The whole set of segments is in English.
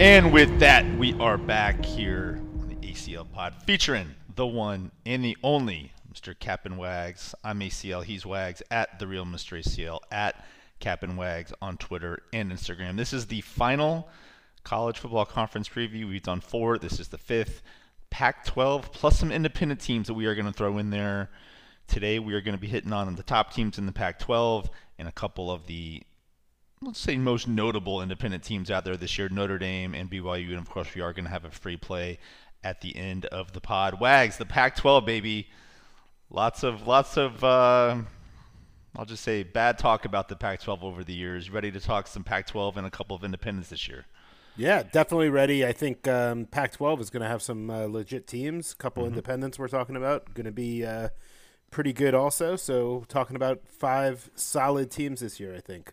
And with that, we are back here on the ACL Pod featuring the one and the only Mr. Captain Wags. I'm ACL, he's Wags at the real Mr. ACL at Captain Wags on Twitter and Instagram. This is the final college football conference preview. We've done four. This is the fifth. Pac 12 plus some independent teams that we are going to throw in there. Today we are going to be hitting on the top teams in the Pac 12 and a couple of the let's say most notable independent teams out there this year, Notre Dame and BYU, and of course we are going to have a free play at the end of the pod. Wags, the Pac-12 baby. Lots of lots of uh, I'll just say bad talk about the Pac-12 over the years. Ready to talk some Pac-12 and a couple of independents this year? Yeah, definitely ready. I think um, Pac-12 is going to have some uh, legit teams. A couple mm-hmm. independents we're talking about going to be uh, pretty good also. So talking about five solid teams this year, I think.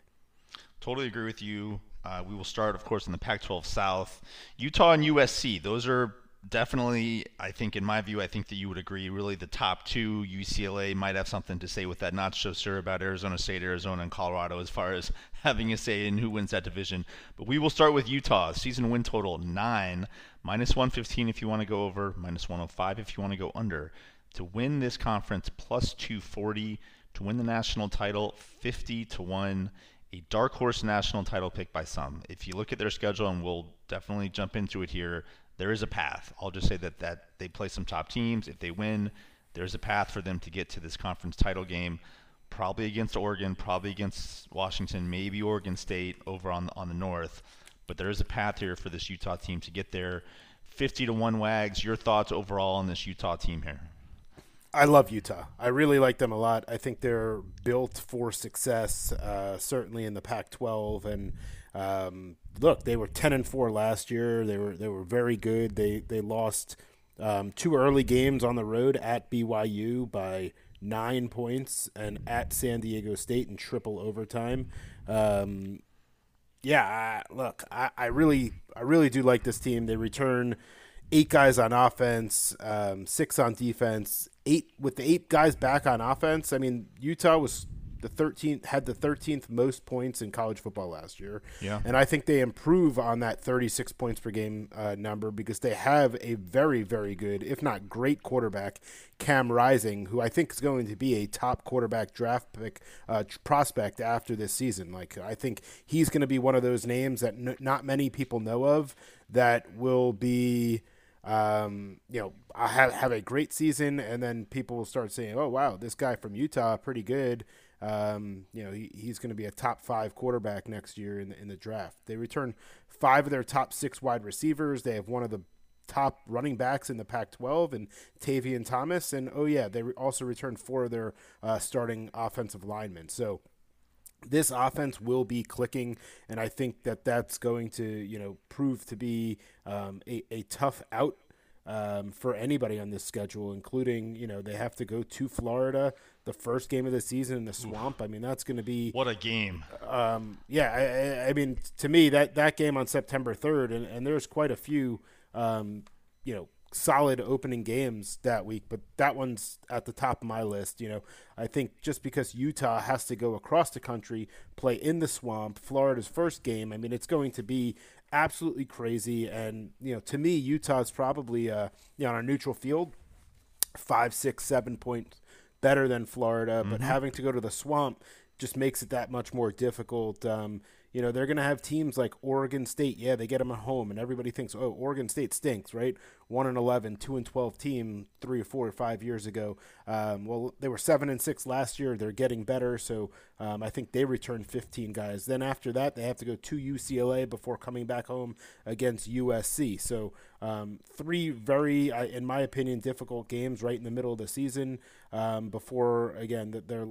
Totally agree with you. Uh, we will start, of course, in the Pac-12 South. Utah and USC. Those are definitely, I think, in my view, I think that you would agree. Really, the top two. UCLA might have something to say with that. Not so sure about Arizona State, Arizona, and Colorado as far as having a say in who wins that division. But we will start with Utah. Season win total nine, minus 115 if you want to go over, minus 105 if you want to go under. To win this conference, plus 240. To win the national title, 50 to one a dark horse national title pick by some. If you look at their schedule, and we'll definitely jump into it here, there is a path. I'll just say that that they play some top teams. If they win, there's a path for them to get to this conference title game. Probably against Oregon, probably against Washington, maybe Oregon State over on on the north. But there is a path here for this Utah team to get there. 50 to 1 wags. Your thoughts overall on this Utah team here? I love Utah. I really like them a lot. I think they're built for success, uh, certainly in the Pac-12. And um, look, they were ten and four last year. They were they were very good. They they lost um, two early games on the road at BYU by nine points and at San Diego State in triple overtime. Um, yeah, I, look, I, I really I really do like this team. They return eight guys on offense, um, six on defense, eight with the eight guys back on offense. I mean, Utah was the 13th had the 13th most points in college football last year. Yeah. And I think they improve on that 36 points per game uh, number because they have a very very good, if not great quarterback, Cam Rising, who I think is going to be a top quarterback draft pick uh, prospect after this season. Like I think he's going to be one of those names that n- not many people know of that will be um, you know, I have have a great season, and then people will start saying, "Oh, wow, this guy from Utah, pretty good." Um, you know, he, he's going to be a top five quarterback next year in the, in the draft. They return five of their top six wide receivers. They have one of the top running backs in the Pac-12 and Tavion Thomas, and oh yeah, they also returned four of their uh, starting offensive linemen. So this offense will be clicking, and I think that that's going to you know prove to be um, a, a tough out um, for anybody on this schedule, including you know they have to go to Florida the first game of the season in the swamp. I mean that's going to be what a game. Um, yeah, I, I, mean to me that that game on September third, and, and there's quite a few um, you know solid opening games that week, but that one's at the top of my list. You know, I think just because Utah has to go across the country, play in the swamp, Florida's first game, I mean, it's going to be absolutely crazy. And, you know, to me, Utah's probably, uh, you know, on a neutral field, five, six, seven points better than Florida, mm-hmm. but having to go to the swamp just makes it that much more difficult. Um, you know, they're going to have teams like Oregon State. Yeah, they get them at home, and everybody thinks, oh, Oregon State stinks, right? 1 and 11, 2 and 12 team three or four or five years ago. Um, well, they were 7 and 6 last year. They're getting better, so um, I think they returned 15 guys. Then after that, they have to go to UCLA before coming back home against USC. So um, three very, in my opinion, difficult games right in the middle of the season um, before, again, they're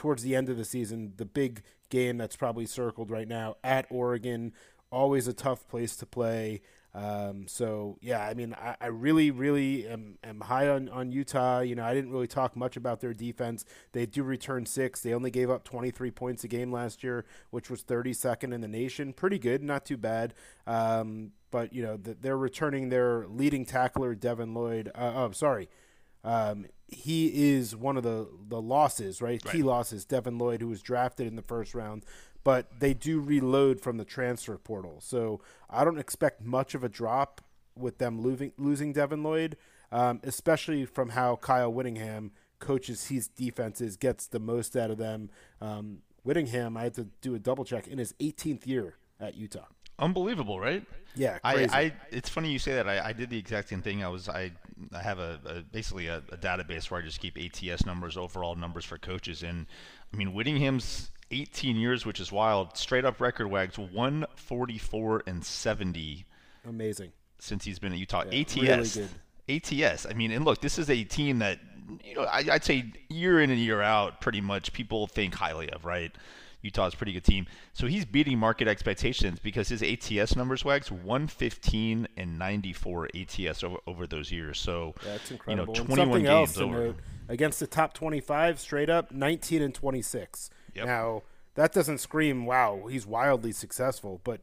towards the end of the season, the big game that's probably circled right now at Oregon. always a tough place to play. Um, so yeah, I mean, I, I really, really am, am high on, on Utah. You know, I didn't really talk much about their defense. They do return six. They only gave up 23 points a game last year, which was 32nd in the nation. Pretty good, not too bad. Um, but you know, the, they're returning their leading tackler, Devin Lloyd. Uh, oh, sorry. Um, he is one of the, the losses, right? right? Key losses. Devin Lloyd, who was drafted in the first round, but they do reload from the transfer portal. So I don't expect much of a drop with them losing losing Devin Lloyd, um, especially from how Kyle Whittingham coaches his defenses, gets the most out of them. Um, Whittingham, I had to do a double check in his 18th year at Utah. Unbelievable, right? Yeah, I, I, it's funny you say that. I, I did the exact same thing. I was I, I have a, a basically a, a, database where I just keep ATS numbers, overall numbers for coaches, and I mean Whittingham's 18 years, which is wild. Straight up record wags 144 and 70. Amazing. Since he's been at Utah. Yeah, ATS. Really ATS. I mean, and look, this is a team that, you know, I, would say year in and year out, pretty much people think highly of, right? Utah's a pretty good team. So he's beating market expectations because his ATS numbers wags 115 and 94 ATS over, over those years. So that's incredible. You know, 21 games over. Against the top 25 straight up 19 and 26. Yep. Now, that doesn't scream wow, he's wildly successful, but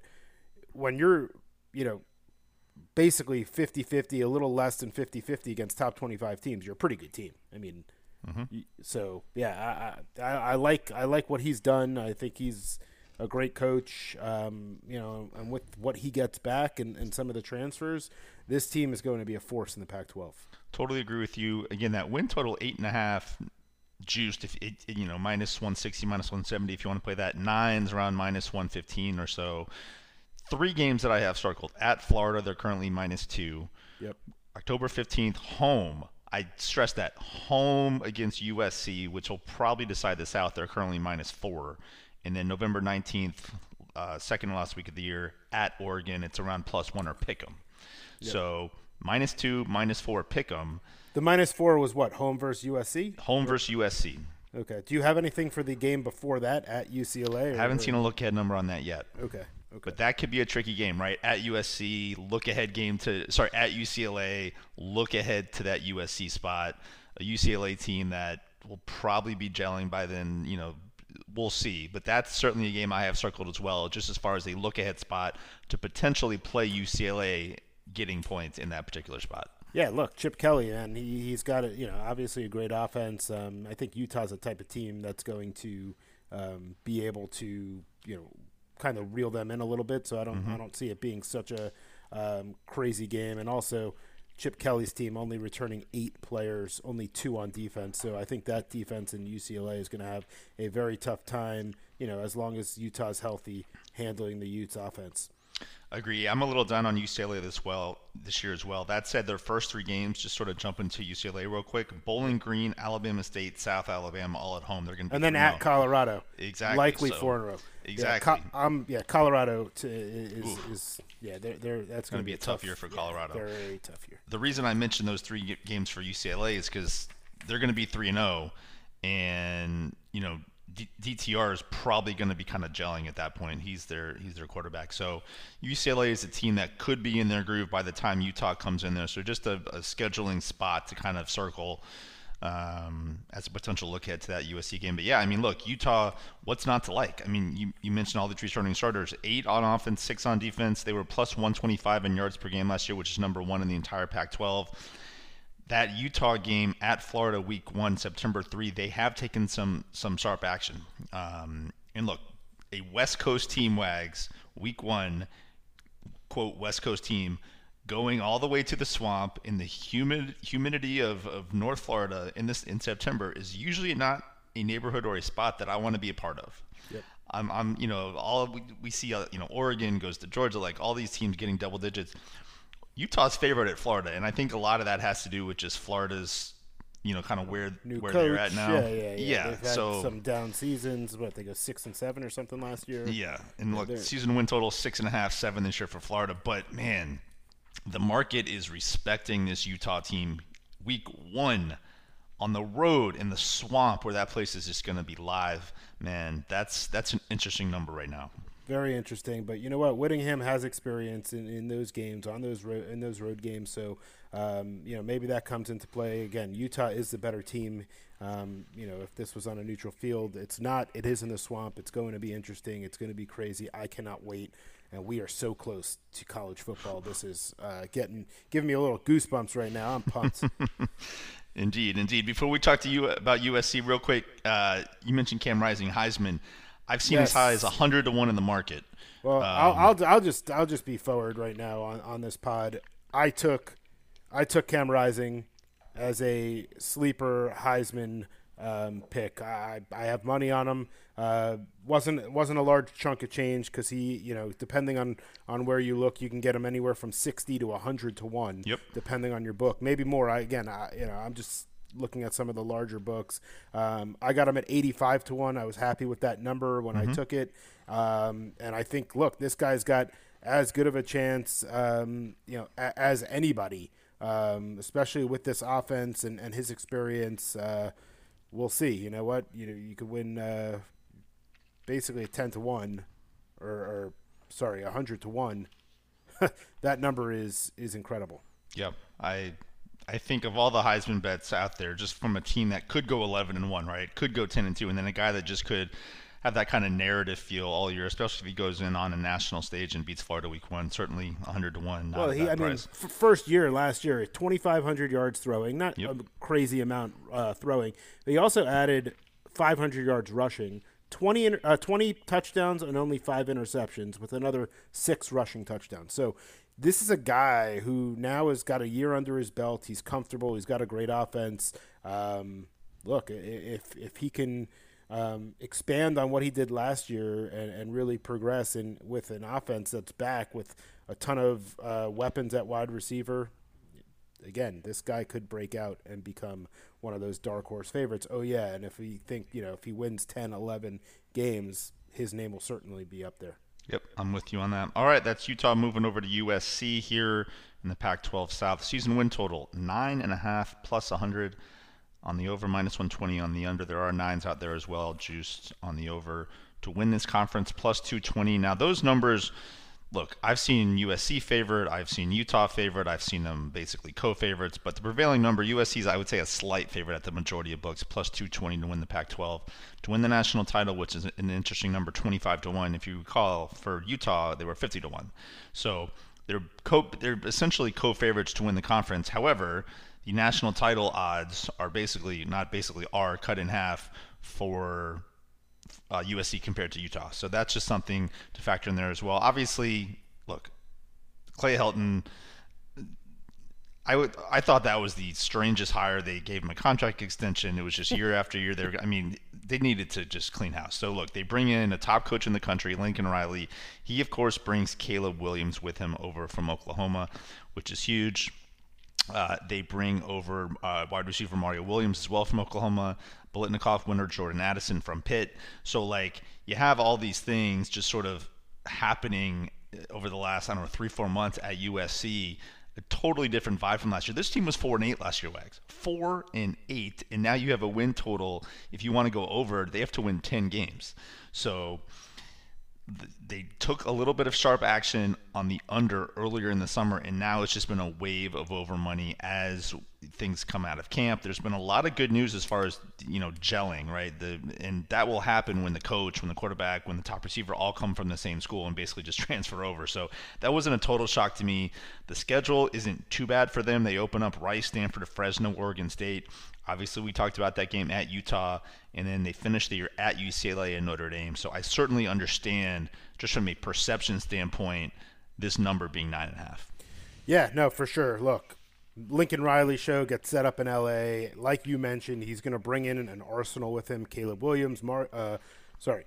when you're, you know, basically 50-50, a little less than 50-50 against top 25 teams, you're a pretty good team. I mean, Mm-hmm. So yeah, I, I, I like I like what he's done. I think he's a great coach. Um, you know, and with what he gets back and, and some of the transfers, this team is going to be a force in the Pac-12. Totally agree with you. Again, that win total eight and a half juiced. If it, you know minus 160, minus 170, if you want to play that. Nines around minus 115 or so. Three games that I have circled at Florida, they're currently minus two. Yep. October 15th, home I stress that home against USC, which will probably decide the South. They're currently minus four, and then November nineteenth, uh, second last week of the year at Oregon, it's around plus one or pick 'em. Yep. So minus two, minus four, pick 'em. The minus four was what home versus USC. Home versus USC. Okay. Do you have anything for the game before that at UCLA? I haven't or? seen a look ahead number on that yet. Okay. Okay. But that could be a tricky game, right? At USC, look ahead game to sorry, at UCLA, look ahead to that USC spot. A UCLA team that will probably be gelling by then, you know, we'll see. But that's certainly a game I have circled as well, just as far as a look ahead spot to potentially play UCLA getting points in that particular spot. Yeah, look, Chip Kelly, and he, he's got a, you know, obviously a great offense. Um, I think Utah's a type of team that's going to um, be able to, you know, kind of reel them in a little bit. So I don't mm-hmm. I don't see it being such a um, crazy game. And also, Chip Kelly's team only returning eight players, only two on defense. So I think that defense in UCLA is going to have a very tough time. You know, as long as Utah's healthy, handling the Utes offense. Agree. I'm a little down on UCLA this well this year as well. That said, their first three games, just sort of jump into UCLA real quick. Bowling Green, Alabama State, South Alabama, all at home. They're going to and then at Colorado. Exactly. Likely so, four in a row. Exactly. Yeah, Co- um, yeah Colorado to, is, is yeah they're, they're that's going to be a tough, tough year for Colorado. Yeah, very tough year. The reason I mentioned those three games for UCLA is because they're going to be three and zero, oh, and you know DTR is probably going to be kind of gelling at that point. He's their he's their quarterback. So UCLA is a team that could be in their groove by the time Utah comes in there. So just a, a scheduling spot to kind of circle um, as a potential look ahead to that USC game. But yeah, I mean, look, Utah, what's not to like? I mean, you, you mentioned all the three starting starters, eight on offense, six on defense. They were plus 125 in yards per game last year, which is number one in the entire Pac-12 that Utah game at Florida Week One, September three, they have taken some some sharp action. Um, and look, a West Coast team wags Week One, quote West Coast team, going all the way to the swamp in the humid humidity of, of North Florida in this in September is usually not a neighborhood or a spot that I want to be a part of. Yep. I'm, I'm, you know, all we, we see, uh, you know, Oregon goes to Georgia, like all these teams getting double digits. Utah's favorite at Florida, and I think a lot of that has to do with just Florida's, you know, kind of where New where coach. they're at now. Yeah, yeah, yeah. yeah so some down seasons. What they go six and seven or something last year. Yeah, and yeah, look, they're... season win total six and a half, seven this year for Florida. But man, the market is respecting this Utah team. Week one on the road in the swamp, where that place is just going to be live. Man, that's that's an interesting number right now. Very interesting. But you know what? Whittingham has experience in, in those games, on those ro- in those road games. So um, you know maybe that comes into play again. Utah is the better team. Um, you know, if this was on a neutral field, it's not. It is in the swamp. It's going to be interesting. It's going to be crazy. I cannot wait. And we are so close to college football. This is uh, getting giving me a little goosebumps right now. I'm pumped. indeed, indeed. Before we talk to you about USC, real quick, uh, you mentioned Cam Rising, Heisman. I've seen yes. as high as hundred to one in the market. Well, um, I'll, I'll, I'll just I'll just be forward right now on, on this pod. I took I took Cam Rising as a sleeper Heisman um, pick. I I have money on him. Uh, wasn't wasn't a large chunk of change because he, you know, depending on on where you look, you can get him anywhere from sixty to hundred to one. Yep. Depending on your book, maybe more. I again, I, you know, I'm just looking at some of the larger books. Um, I got him at 85 to 1. I was happy with that number when mm-hmm. I took it. Um, and I think, look, this guy's got as good of a chance, um, you know, a- as anybody, um, especially with this offense and, and his experience. Uh, we'll see. You know what? You know, you could win uh, basically a 10 to 1 or, or sorry, 100 to 1. that number is is incredible. Yep. I I think of all the Heisman bets out there, just from a team that could go 11 and one, right? Could go 10 and two, and then a guy that just could have that kind of narrative feel all year, especially if he goes in on a national stage and beats Florida Week One. Certainly 100 to one. Well, he, I price. mean, f- first year last year, 2,500 yards throwing, not yep. a crazy amount uh, throwing. He also added 500 yards rushing. 20, uh, 20 touchdowns and only five interceptions with another six rushing touchdowns. So this is a guy who now has got a year under his belt. He's comfortable. He's got a great offense. Um, look, if if he can um, expand on what he did last year and, and really progress in with an offense that's back with a ton of uh, weapons at wide receiver, again, this guy could break out and become one of those dark horse favorites. Oh yeah, and if we think you know if he wins 10, 11 games, his name will certainly be up there. Yep, I'm with you on that. All right, that's Utah moving over to USC here in the Pac-12 South. Season win total nine and a half plus 100 on the over, minus 120 on the under. There are nines out there as well, juiced on the over to win this conference plus 220. Now those numbers look, I've seen USC favorite, I've seen Utah favorite, I've seen them basically co-favorites, but the prevailing number, USC is I would say a slight favorite at the majority of books, plus 220 to win the Pac-12, to win the national title, which is an interesting number, 25 to one. If you recall, for Utah, they were 50 to one. So they're co- they're essentially co-favorites to win the conference. However, the national title odds are basically not basically are cut in half for uh, USC compared to Utah. So that's just something to factor in there as well. Obviously, look, Clay Helton. I would, I thought that was the strangest hire. They gave him a contract extension. It was just year after year. They I mean, they needed to just clean house. So look, they bring in a top coach in the country, Lincoln Riley. He of course brings Caleb Williams with him over from Oklahoma, which is huge. Uh, they bring over uh, wide receiver Mario Williams as well from Oklahoma. Biletnikoff winner Jordan Addison from Pitt. So like you have all these things just sort of happening uh, over the last I don't know three four months at USC. A totally different vibe from last year. This team was four and eight last year, Wags. Four and eight, and now you have a win total. If you want to go over, they have to win ten games. So they took a little bit of sharp action on the under earlier in the summer, and now it's just been a wave of over money as things come out of camp. There's been a lot of good news as far as you know gelling, right? The and that will happen when the coach, when the quarterback, when the top receiver all come from the same school and basically just transfer over. So that wasn't a total shock to me. The schedule isn't too bad for them. They open up Rice, Stanford, Fresno, Oregon State. Obviously, we talked about that game at Utah, and then they finished the year at UCLA and Notre Dame. So I certainly understand, just from a perception standpoint, this number being nine and a half. Yeah, no, for sure. Look, Lincoln Riley show gets set up in LA. Like you mentioned, he's going to bring in an arsenal with him. Caleb Williams, Mar- uh, sorry,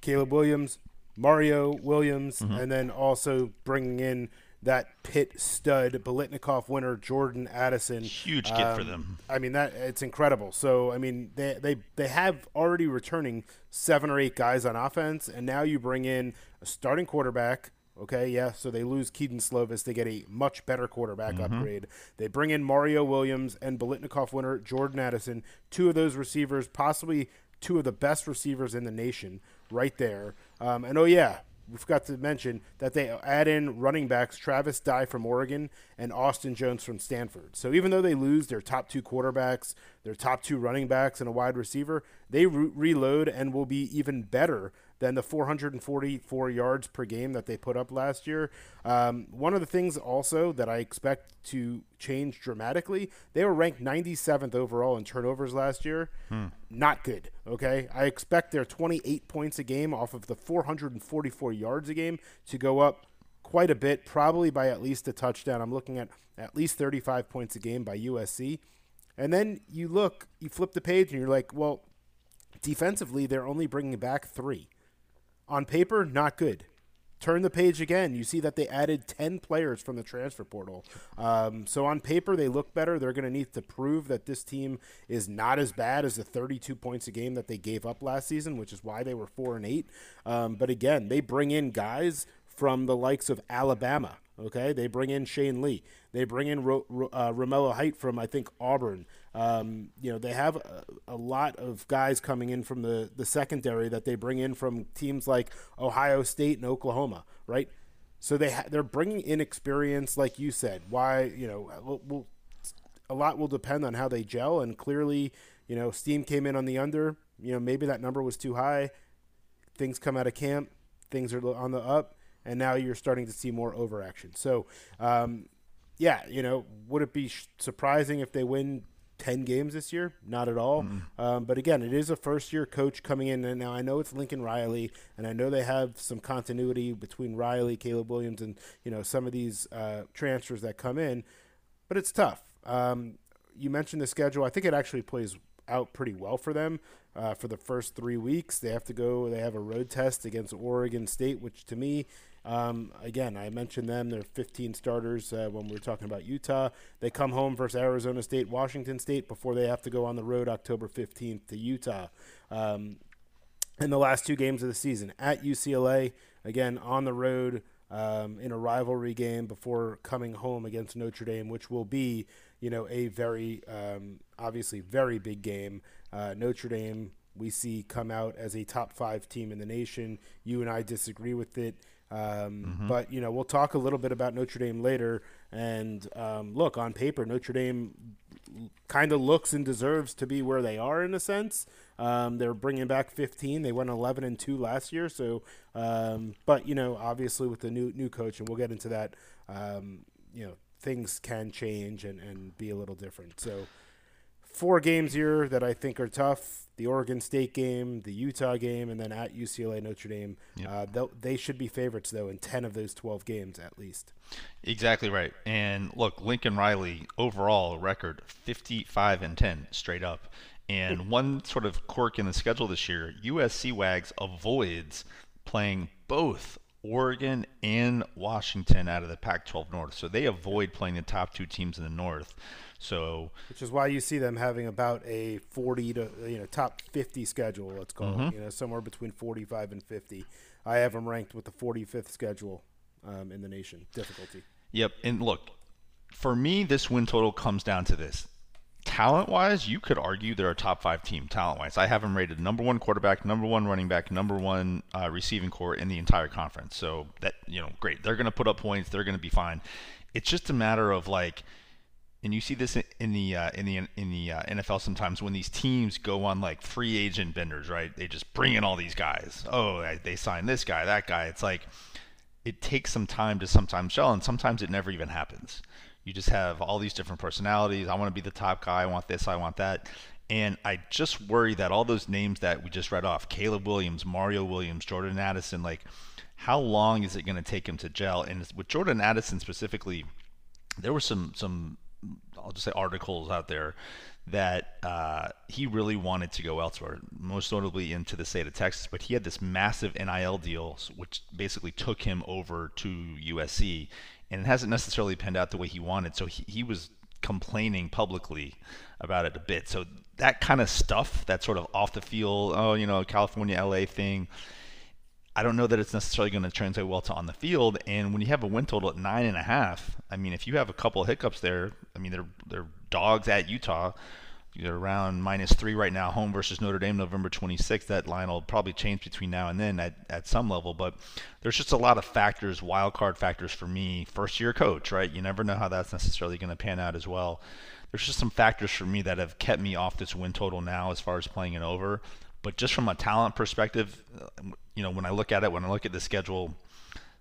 Caleb Williams, Mario Williams, mm-hmm. and then also bringing in that pit stud, Biletnikoff winner Jordan Addison. Huge get um, for them. I mean that it's incredible. So I mean they they they have already returning seven or eight guys on offense, and now you bring in a starting quarterback. Okay, yeah. So they lose Kedon Slovis. They get a much better quarterback mm-hmm. upgrade. They bring in Mario Williams and Biletnikoff winner Jordan Addison, two of those receivers, possibly two of the best receivers in the nation, right there. Um, and oh yeah, we forgot to mention that they add in running backs Travis Dye from Oregon and Austin Jones from Stanford. So even though they lose their top two quarterbacks, their top two running backs, and a wide receiver, they re- reload and will be even better than the 444 yards per game that they put up last year. Um, one of the things also that I expect to change dramatically, they were ranked 97th overall in turnovers last year. Hmm. Not good. Okay, I expect their 28 points a game off of the 444 yards a game to go up quite a bit, probably by at least a touchdown. I'm looking at at least 35 points a game by USC. And then you look, you flip the page, and you're like, well, defensively, they're only bringing back three. On paper, not good. Turn the page again. You see that they added 10 players from the transfer portal. Um, so on paper, they look better. They're going to need to prove that this team is not as bad as the 32 points a game that they gave up last season, which is why they were 4 and 8. Um, but again, they bring in guys from the likes of Alabama. Okay, they bring in Shane Lee. They bring in Ro- Ro- uh, Romello Height from I think Auburn. Um, you know, they have a, a, lot of guys coming in from the, the secondary that they bring in from teams like Ohio State and Oklahoma, right? So they ha- they're bringing in experience, like you said. Why, you know, we'll, a lot will depend on how they gel. And clearly, you know, Steam came in on the under. You know, maybe that number was too high. Things come out of camp. Things are on the up, and now you're starting to see more overaction. So, um, yeah, you know, would it be surprising if they win 10 games this year? Not at all. Mm-hmm. Um, but again, it is a first year coach coming in. And now I know it's Lincoln Riley, and I know they have some continuity between Riley, Caleb Williams, and, you know, some of these uh, transfers that come in. But it's tough. Um, you mentioned the schedule. I think it actually plays out pretty well for them uh, for the first three weeks. They have to go, they have a road test against Oregon State, which to me um, again, I mentioned them. They're 15 starters uh, when we were talking about Utah. They come home versus Arizona State, Washington State before they have to go on the road October 15th to Utah. Um, in the last two games of the season at UCLA, again on the road um, in a rivalry game before coming home against Notre Dame, which will be, you know, a very um, obviously very big game. Uh, Notre Dame we see come out as a top five team in the nation. You and I disagree with it. Um, mm-hmm. But you know, we'll talk a little bit about Notre Dame later. And um, look, on paper, Notre Dame kind of looks and deserves to be where they are in a sense. Um, they're bringing back 15. They went 11 and two last year. So, um, but you know, obviously with the new new coach, and we'll get into that. Um, you know, things can change and, and be a little different. So, four games here that I think are tough the Oregon State game, the Utah game, and then at UCLA Notre Dame. Yep. Uh, they should be favorites though in ten of those twelve games at least. Exactly right. And look, Lincoln Riley overall record fifty-five and ten straight up. And one sort of quirk in the schedule this year, USC Wags avoids playing both Oregon and Washington out of the Pac-12 North. So they avoid playing the top two teams in the North. So, which is why you see them having about a 40 to you know top 50 schedule. Let's call mm-hmm. it you know somewhere between 45 and 50. I have them ranked with the 45th schedule um, in the nation difficulty. Yep, and look, for me, this win total comes down to this. Talent wise, you could argue they're a top five team talent wise. I have them rated number one quarterback, number one running back, number one uh, receiving corps in the entire conference. So that you know, great. They're going to put up points. They're going to be fine. It's just a matter of like and you see this in the uh, in the in the uh, NFL sometimes when these teams go on like free agent benders, right? They just bring in all these guys. Oh, they sign this guy, that guy. It's like it takes some time to sometimes gel, and sometimes it never even happens. You just have all these different personalities. I want to be the top guy. I want this. I want that. And I just worry that all those names that we just read off Caleb Williams, Mario Williams, Jordan Addison like, how long is it going to take him to gel? And with Jordan Addison specifically, there were some some I'll just say articles out there that uh, he really wanted to go elsewhere, most notably into the state of Texas. But he had this massive NIL deal, which basically took him over to USC, and it hasn't necessarily panned out the way he wanted. So he, he was complaining publicly about it a bit. So that kind of stuff, that sort of off the field, oh, you know, California LA thing I don't know that it's necessarily going to translate well to on the field. And when you have a win total at nine and a half, I mean, if you have a couple hiccups there, I mean, they're they're dogs at Utah. You're around minus three right now, home versus Notre Dame, November 26th. That line will probably change between now and then at, at some level, but there's just a lot of factors, wild card factors for me. First year coach, right? You never know how that's necessarily going to pan out as well. There's just some factors for me that have kept me off this win total now as far as playing it over. But just from a talent perspective, uh, you know, when I look at it, when I look at the schedule,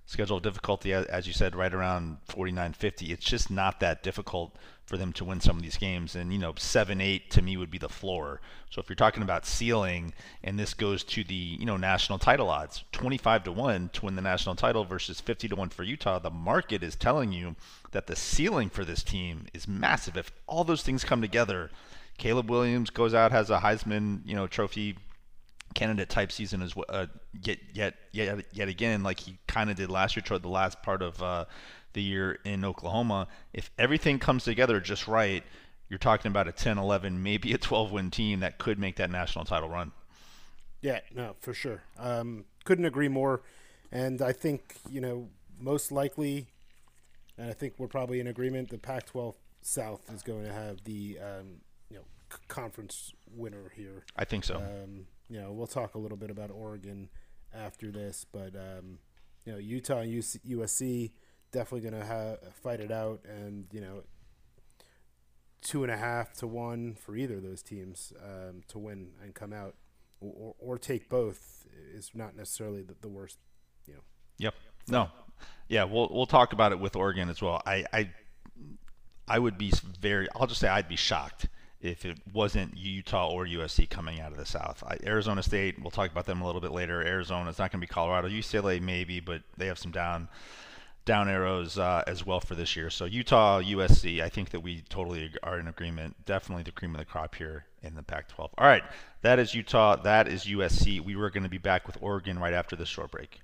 schedule of difficulty, as you said, right around 49 50. It's just not that difficult for them to win some of these games. And, you know, 7 8 to me would be the floor. So if you're talking about ceiling, and this goes to the, you know, national title odds 25 to 1 to win the national title versus 50 to 1 for Utah, the market is telling you that the ceiling for this team is massive. If all those things come together, Caleb Williams goes out, has a Heisman, you know, trophy candidate type season as well. Uh, yet, yet, yet, yet again, like he kind of did last year toward the last part of uh, the year in Oklahoma. If everything comes together just right, you're talking about a 10, 11, maybe a 12 win team that could make that national title run. Yeah, no, for sure. Um, couldn't agree more. And I think, you know, most likely, and I think we're probably in agreement, the Pac 12 South is going to have the, um, you know, c- conference winner here. I think so. Um, you know, we'll talk a little bit about Oregon after this, but um, you know, Utah and USC definitely going to ha- fight it out, and you know, two and a half to one for either of those teams um, to win and come out, or, or take both is not necessarily the, the worst. You know. Yep. No. Yeah, we'll we'll talk about it with Oregon as well. I I I would be very. I'll just say I'd be shocked if it wasn't Utah or USC coming out of the South. I, Arizona State, we'll talk about them a little bit later. Arizona, it's not going to be Colorado. UCLA maybe, but they have some down down arrows uh, as well for this year. So Utah, USC, I think that we totally are in agreement. Definitely the cream of the crop here in the Pac-12. All right, that is Utah. That is USC. We were going to be back with Oregon right after this short break.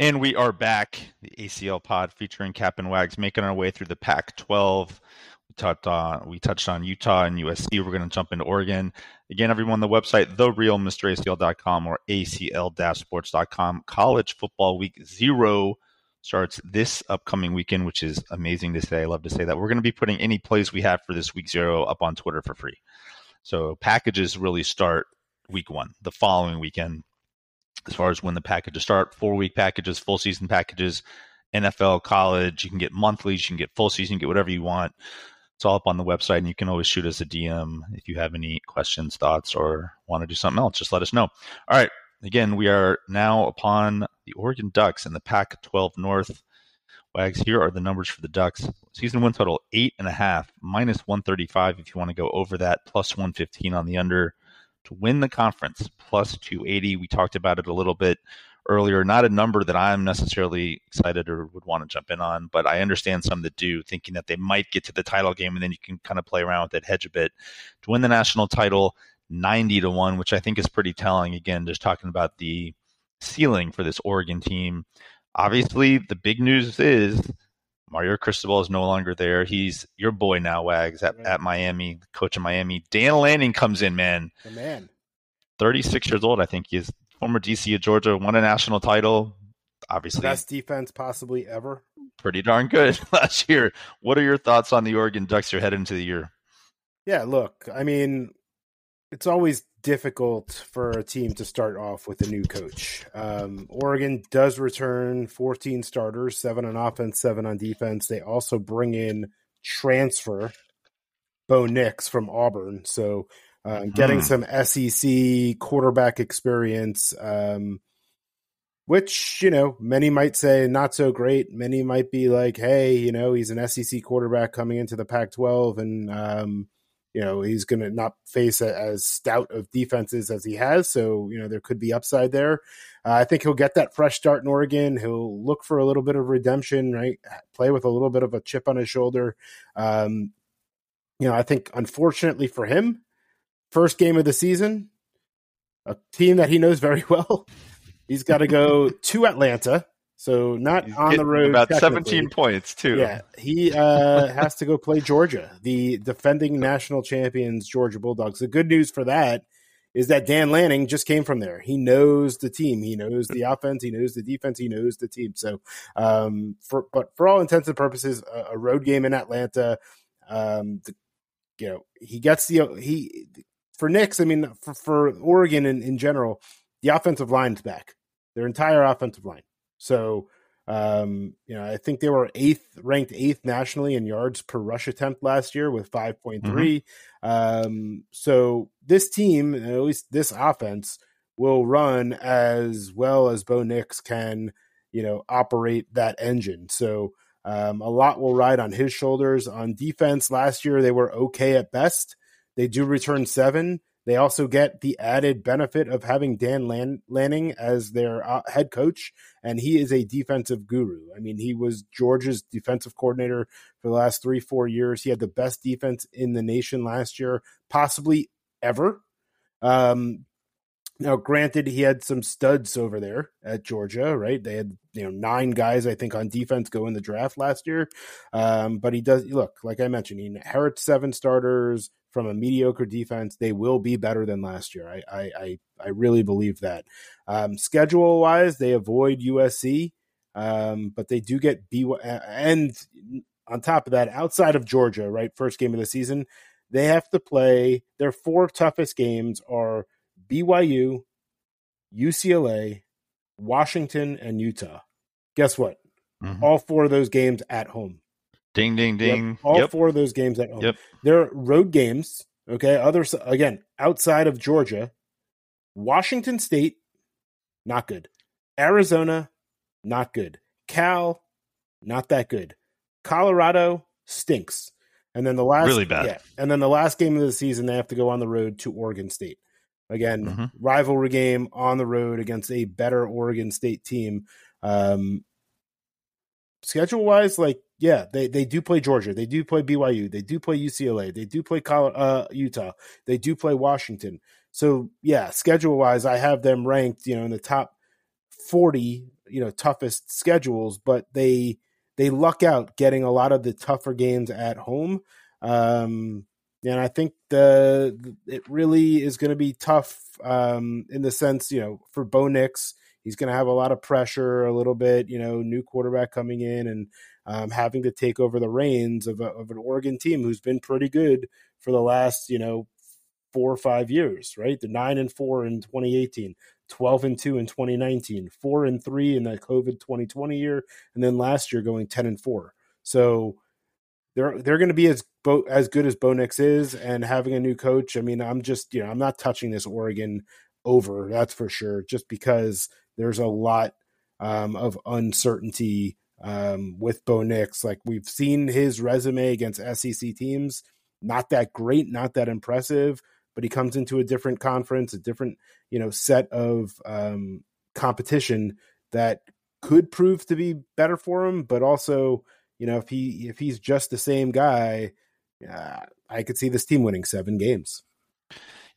And we are back, the ACL pod featuring Captain Wags, making our way through the Pac 12. We touched on we touched on Utah and USC. We're going to jump into Oregon. Again, everyone, the website therealmracl.com or acl-sports.com. College football week zero starts this upcoming weekend, which is amazing to say. I love to say that. We're going to be putting any plays we have for this week zero up on Twitter for free. So packages really start week one, the following weekend, as far as when the packages start. Four week packages, full season packages, NFL, college. You can get monthlies, you can get full season, you can get whatever you want. It's all up on the website, and you can always shoot us a DM if you have any questions, thoughts, or want to do something else. Just let us know. All right. Again, we are now upon the Oregon Ducks in the Pac 12 North. Wags, here are the numbers for the Ducks. Season win total eight and a half, minus 135 if you want to go over that, plus 115 on the under to win the conference, plus 280. We talked about it a little bit earlier. Not a number that I'm necessarily excited or would want to jump in on, but I understand some that do, thinking that they might get to the title game and then you can kind of play around with that hedge a bit. To win the national title, 90 to 1, which I think is pretty telling. Again, just talking about the ceiling for this Oregon team. Obviously, the big news is Mario Cristobal is no longer there. He's your boy now, Wags, at, at Miami, coach of Miami. Dan Lanning comes in, man. The man. 36 years old, I think he is former DC of Georgia, won a national title. Obviously, best defense possibly ever. Pretty darn good last year. What are your thoughts on the Oregon Ducks here heading into the year? Yeah, look, I mean, it's always difficult for a team to start off with a new coach. Um, Oregon does return 14 starters, seven on offense, seven on defense. They also bring in transfer Bo Nix from Auburn. So uh, getting hmm. some SEC quarterback experience, um, which you know many might say not so great. Many might be like, hey, you know, he's an SEC quarterback coming into the Pac-12, and um, you know he's going to not face a, as stout of defenses as he has. So you know there could be upside there. Uh, I think he'll get that fresh start in Oregon. He'll look for a little bit of redemption, right? Play with a little bit of a chip on his shoulder. Um, you know, I think unfortunately for him, first game of the season, a team that he knows very well. He's got to go to Atlanta, so not He's on the road. About seventeen points too. Yeah, he uh, has to go play Georgia, the defending national champions, Georgia Bulldogs. The good news for that is that Dan Lanning just came from there. He knows the team. He knows the offense. He knows the defense. He knows the team. So, um, for but for all intents and purposes, a, a road game in Atlanta. Um, the you know he gets the he for Nix. I mean, for, for Oregon in, in general, the offensive line's back, their entire offensive line. So um, you know, I think they were eighth, ranked eighth nationally in yards per rush attempt last year with 5.3. Mm-hmm. Um, so this team, at least this offense, will run as well as Bo Nix can, you know, operate that engine. So um, a lot will ride on his shoulders. On defense, last year they were okay at best. They do return seven. They also get the added benefit of having Dan Lanning as their uh, head coach, and he is a defensive guru. I mean, he was Georgia's defensive coordinator for the last three, four years. He had the best defense in the nation last year, possibly ever. Um, now, granted, he had some studs over there at Georgia, right? They had you know nine guys, I think, on defense go in the draft last year. Um, but he does look like I mentioned, he inherits seven starters from a mediocre defense. They will be better than last year. I I I, I really believe that. Um, schedule wise, they avoid USC, um, but they do get B and on top of that, outside of Georgia, right, first game of the season, they have to play. Their four toughest games are BYU, UCLA, Washington, and Utah. Guess what? Mm-hmm. All four of those games at home. Ding, ding, ding. Yep. All yep. four of those games at home. Yep. They're road games. Okay. Others, again, outside of Georgia, Washington State, not good. Arizona, not good. Cal, not that good. Colorado stinks. And then the last really bad. Yeah, and then the last game of the season, they have to go on the road to Oregon State. Again, mm-hmm. rivalry game on the road against a better Oregon State team. Um, schedule wise, like yeah, they they do play Georgia, they do play BYU, they do play UCLA, they do play uh, Utah, they do play Washington. So yeah, schedule wise, I have them ranked, you know, in the top forty, you know, toughest schedules, but they they luck out getting a lot of the tougher games at home. Um, and I think the it really is going to be tough um, in the sense, you know, for Bo Nix, he's going to have a lot of pressure, a little bit, you know, new quarterback coming in and um, having to take over the reins of, a, of an Oregon team who's been pretty good for the last, you know, four or five years, right? The nine and four in 2018, 12 and two in 2019, four and three in the COVID 2020 year, and then last year going 10 and four. So they're they're going to be as bo- as good as Bo Nix is, and having a new coach. I mean, I'm just you know I'm not touching this Oregon over that's for sure, just because there's a lot um, of uncertainty um, with Bo Nix. Like we've seen his resume against SEC teams, not that great, not that impressive, but he comes into a different conference, a different you know set of um, competition that could prove to be better for him, but also you know, if he if he's just the same guy, uh, I could see this team winning seven games.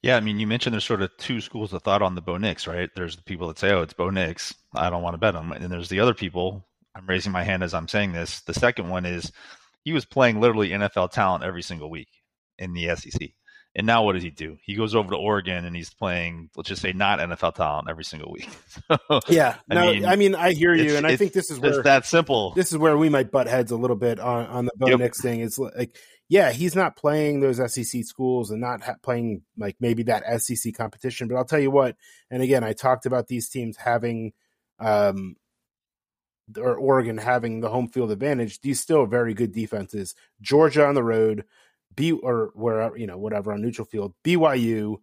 Yeah, I mean, you mentioned there's sort of two schools of thought on the Bo Nix, right? There's the people that say, "Oh, it's Bo Nix. I don't want to bet on him," and there's the other people. I'm raising my hand as I'm saying this. The second one is he was playing literally NFL talent every single week in the SEC. And now what does he do? He goes over to Oregon and he's playing, let's just say, not NFL talent every single week. so, yeah, no, I mean, I mean, I hear you, and I think this is where that simple. This is where we might butt heads a little bit on on the Bo yep. Nix thing. It's like, yeah, he's not playing those SEC schools and not ha- playing like maybe that SEC competition. But I'll tell you what, and again, I talked about these teams having, um, or Oregon having the home field advantage. These still very good defenses. Georgia on the road. B or wherever you know whatever on neutral field, BYU,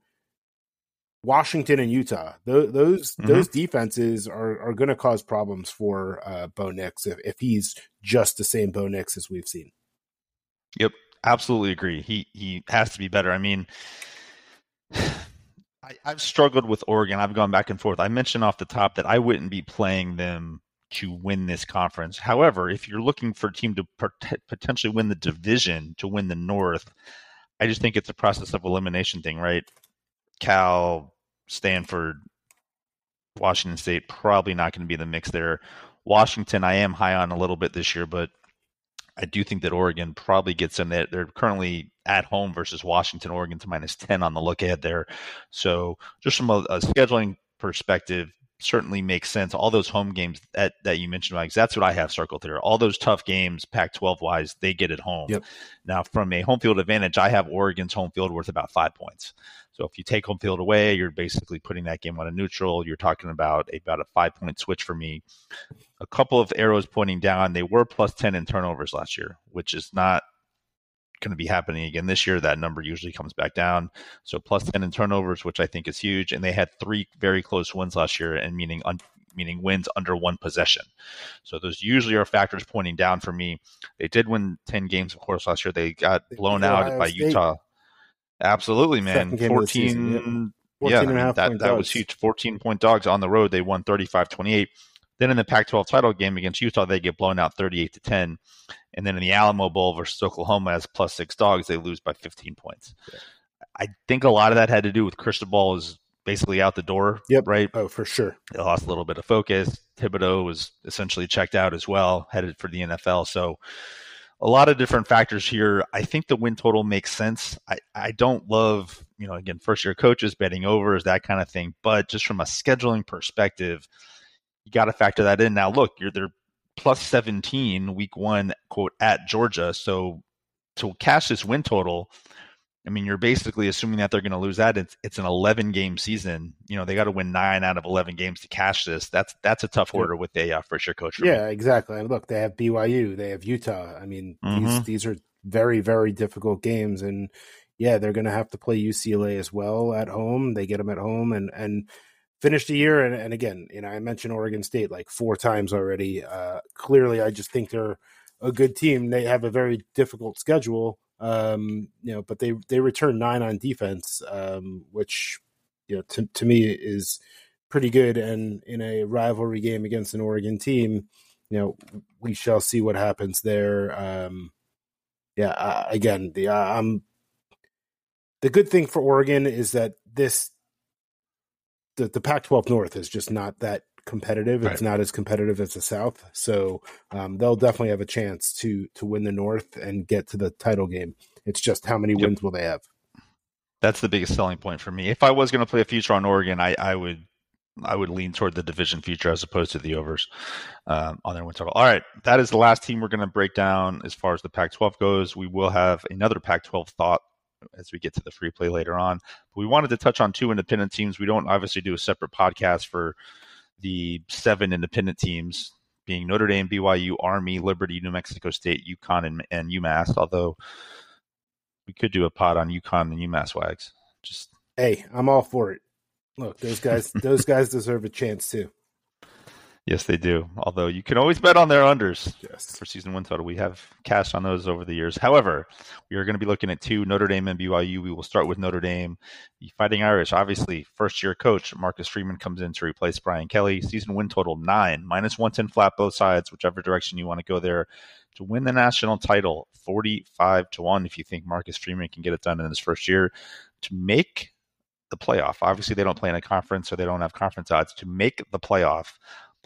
Washington, and Utah. Those those, mm-hmm. those defenses are are going to cause problems for uh, Bo Nix if if he's just the same Bo Nix as we've seen. Yep, absolutely agree. He he has to be better. I mean. I, I've struggled with Oregon. I've gone back and forth. I mentioned off the top that I wouldn't be playing them to win this conference. However, if you're looking for a team to potentially win the division, to win the North, I just think it's a process of elimination thing, right? Cal, Stanford, Washington State, probably not going to be the mix there. Washington, I am high on a little bit this year, but I do think that Oregon probably gets in there. They're currently at home versus Washington. Oregon's minus 10 on the look ahead there. So, just from a, a scheduling perspective, certainly makes sense. All those home games that, that you mentioned, Mike, that's what I have circled here. All those tough games, Pac 12 wise, they get at home. Yep. Now, from a home field advantage, I have Oregon's home field worth about five points. So if you take home field away, you're basically putting that game on a neutral. You're talking about a, about a five point switch for me. A couple of arrows pointing down. They were plus 10 in turnovers last year, which is not going to be happening again this year. That number usually comes back down. So plus 10 in turnovers, which I think is huge. And they had three very close wins last year, and meaning un- meaning wins under one possession. So those usually are factors pointing down for me. They did win 10 games, of course, last year. They got blown out by State. Utah. Absolutely, man. 14. Season, yeah, that, that dogs. was huge. 14 point dogs on the road. They won 35 28. Then in the Pac 12 title game against Utah, they get blown out 38 to 10. And then in the Alamo Bowl versus Oklahoma as plus six dogs, they lose by 15 points. Yeah. I think a lot of that had to do with Cristobal is basically out the door. Yep. Right. Oh, for sure. They lost a little bit of focus. Thibodeaux was essentially checked out as well, headed for the NFL. So a lot of different factors here. I think the win total makes sense. I, I don't love, you know, again, first year coaches betting overs, that kind of thing. But just from a scheduling perspective, you got to factor that in. Now, look, you're they're plus 17 week one, quote, at Georgia. So to cash this win total, I mean, you're basically assuming that they're going to lose that. It's, it's an 11 game season. You know, they got to win nine out of 11 games to cash this. That's that's a tough order with a uh, first year coach. yeah, me. exactly. And look, they have BYU, they have Utah. I mean, mm-hmm. these these are very very difficult games, and yeah, they're going to have to play UCLA as well at home. They get them at home, and and finish the year. And, and again, you know, I mentioned Oregon State like four times already. Uh, clearly, I just think they're a good team. They have a very difficult schedule, um, you know, but they they return nine on defense, um, which you know to to me is pretty good. And in a rivalry game against an Oregon team, you know, we shall see what happens there. Um, yeah, uh, again, the uh, I'm the good thing for Oregon is that this the, the Pac-12 North is just not that competitive. Right. It's not as competitive as the South, so um, they'll definitely have a chance to to win the North and get to the title game. It's just how many yep. wins will they have? That's the biggest selling point for me. If I was going to play a future on Oregon, I, I would I would lean toward the division future as opposed to the overs um, on their win total. All right, that is the last team we're going to break down as far as the Pac-12 goes. We will have another Pac-12 thought as we get to the free play later on. But we wanted to touch on two independent teams. We don't obviously do a separate podcast for the seven independent teams being Notre Dame, BYU, Army, Liberty, New Mexico State, UConn, and, and UMass. Although we could do a pod on UConn and UMass wags. Just hey, I'm all for it. Look, those guys, those guys deserve a chance too. Yes, they do. Although you can always bet on their unders yes. for season one total. We have cashed on those over the years. However, we are going to be looking at two Notre Dame and BYU. We will start with Notre Dame. The Fighting Irish, obviously, first year coach Marcus Freeman comes in to replace Brian Kelly. Season win total nine, minus 110 flat both sides, whichever direction you want to go there. To win the national title, 45 to 1 if you think Marcus Freeman can get it done in his first year. To make the playoff, obviously, they don't play in a conference, so they don't have conference odds. To make the playoff,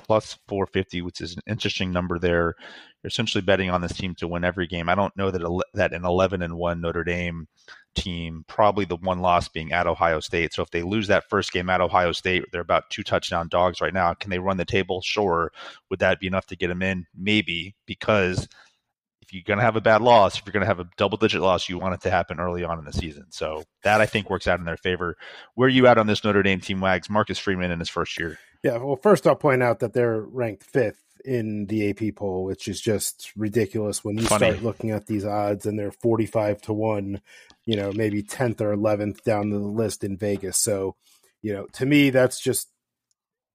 plus 450, which is an interesting number there. You're essentially betting on this team to win every game. I don't know that that an 11 and 1 Notre Dame team, probably the one loss being at Ohio State. So if they lose that first game at Ohio State, they're about two touchdown dogs right now. Can they run the table? Sure. Would that be enough to get them in? Maybe, because you're going to have a bad loss, if you're going to have a double digit loss, you want it to happen early on in the season. So that I think works out in their favor. Where are you at on this Notre Dame team, Wags? Marcus Freeman in his first year. Yeah, well, first I'll point out that they're ranked fifth in the AP poll, which is just ridiculous when you Funny. start looking at these odds and they're 45 to 1, you know, maybe 10th or 11th down the list in Vegas. So, you know, to me, that's just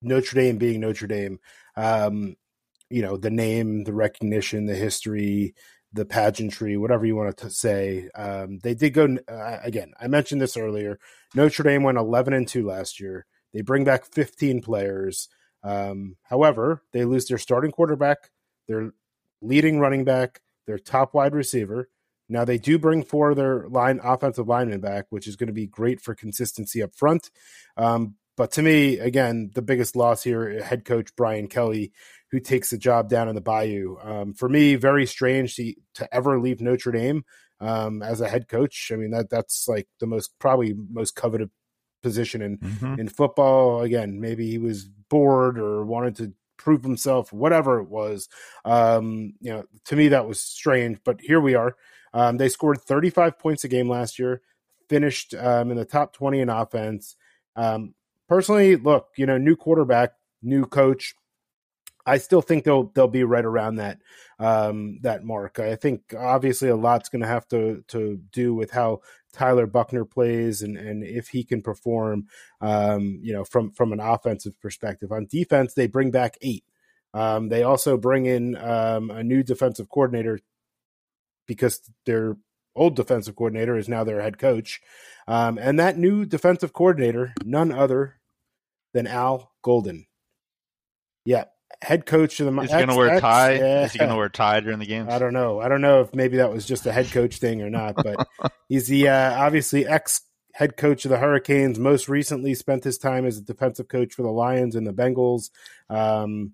Notre Dame being Notre Dame. Um, you know, the name, the recognition, the history, the pageantry, whatever you want to say. Um, they did go, uh, again, I mentioned this earlier. Notre Dame went 11 and 2 last year. They bring back 15 players. Um, however, they lose their starting quarterback, their leading running back, their top wide receiver. Now they do bring four of their line offensive linemen back, which is going to be great for consistency up front. Um, but to me, again, the biggest loss here, head coach Brian Kelly, who takes the job down in the Bayou. Um, for me, very strange to, to ever leave Notre Dame um, as a head coach. I mean, that that's like the most probably most coveted position in mm-hmm. in football. Again, maybe he was bored or wanted to prove himself, whatever it was. Um, you know, to me that was strange, but here we are. Um, they scored 35 points a game last year, finished um, in the top 20 in offense. Um, personally, look, you know, new quarterback, new coach. I still think they'll they'll be right around that um, that mark. I think obviously a lot's going to have to to do with how Tyler Buchner plays and and if he can perform. Um, you know, from from an offensive perspective. On defense, they bring back eight. Um, they also bring in um, a new defensive coordinator because their old defensive coordinator is now their head coach, um, and that new defensive coordinator, none other than Al Golden. Yeah, head coach of the. Is he going to wear a tie? Yeah. Is he going to wear a tie during the games? I don't know. I don't know if maybe that was just a head coach thing or not, but he's the uh, obviously ex head coach of the Hurricanes. Most recently, spent his time as a defensive coach for the Lions and the Bengals. Um,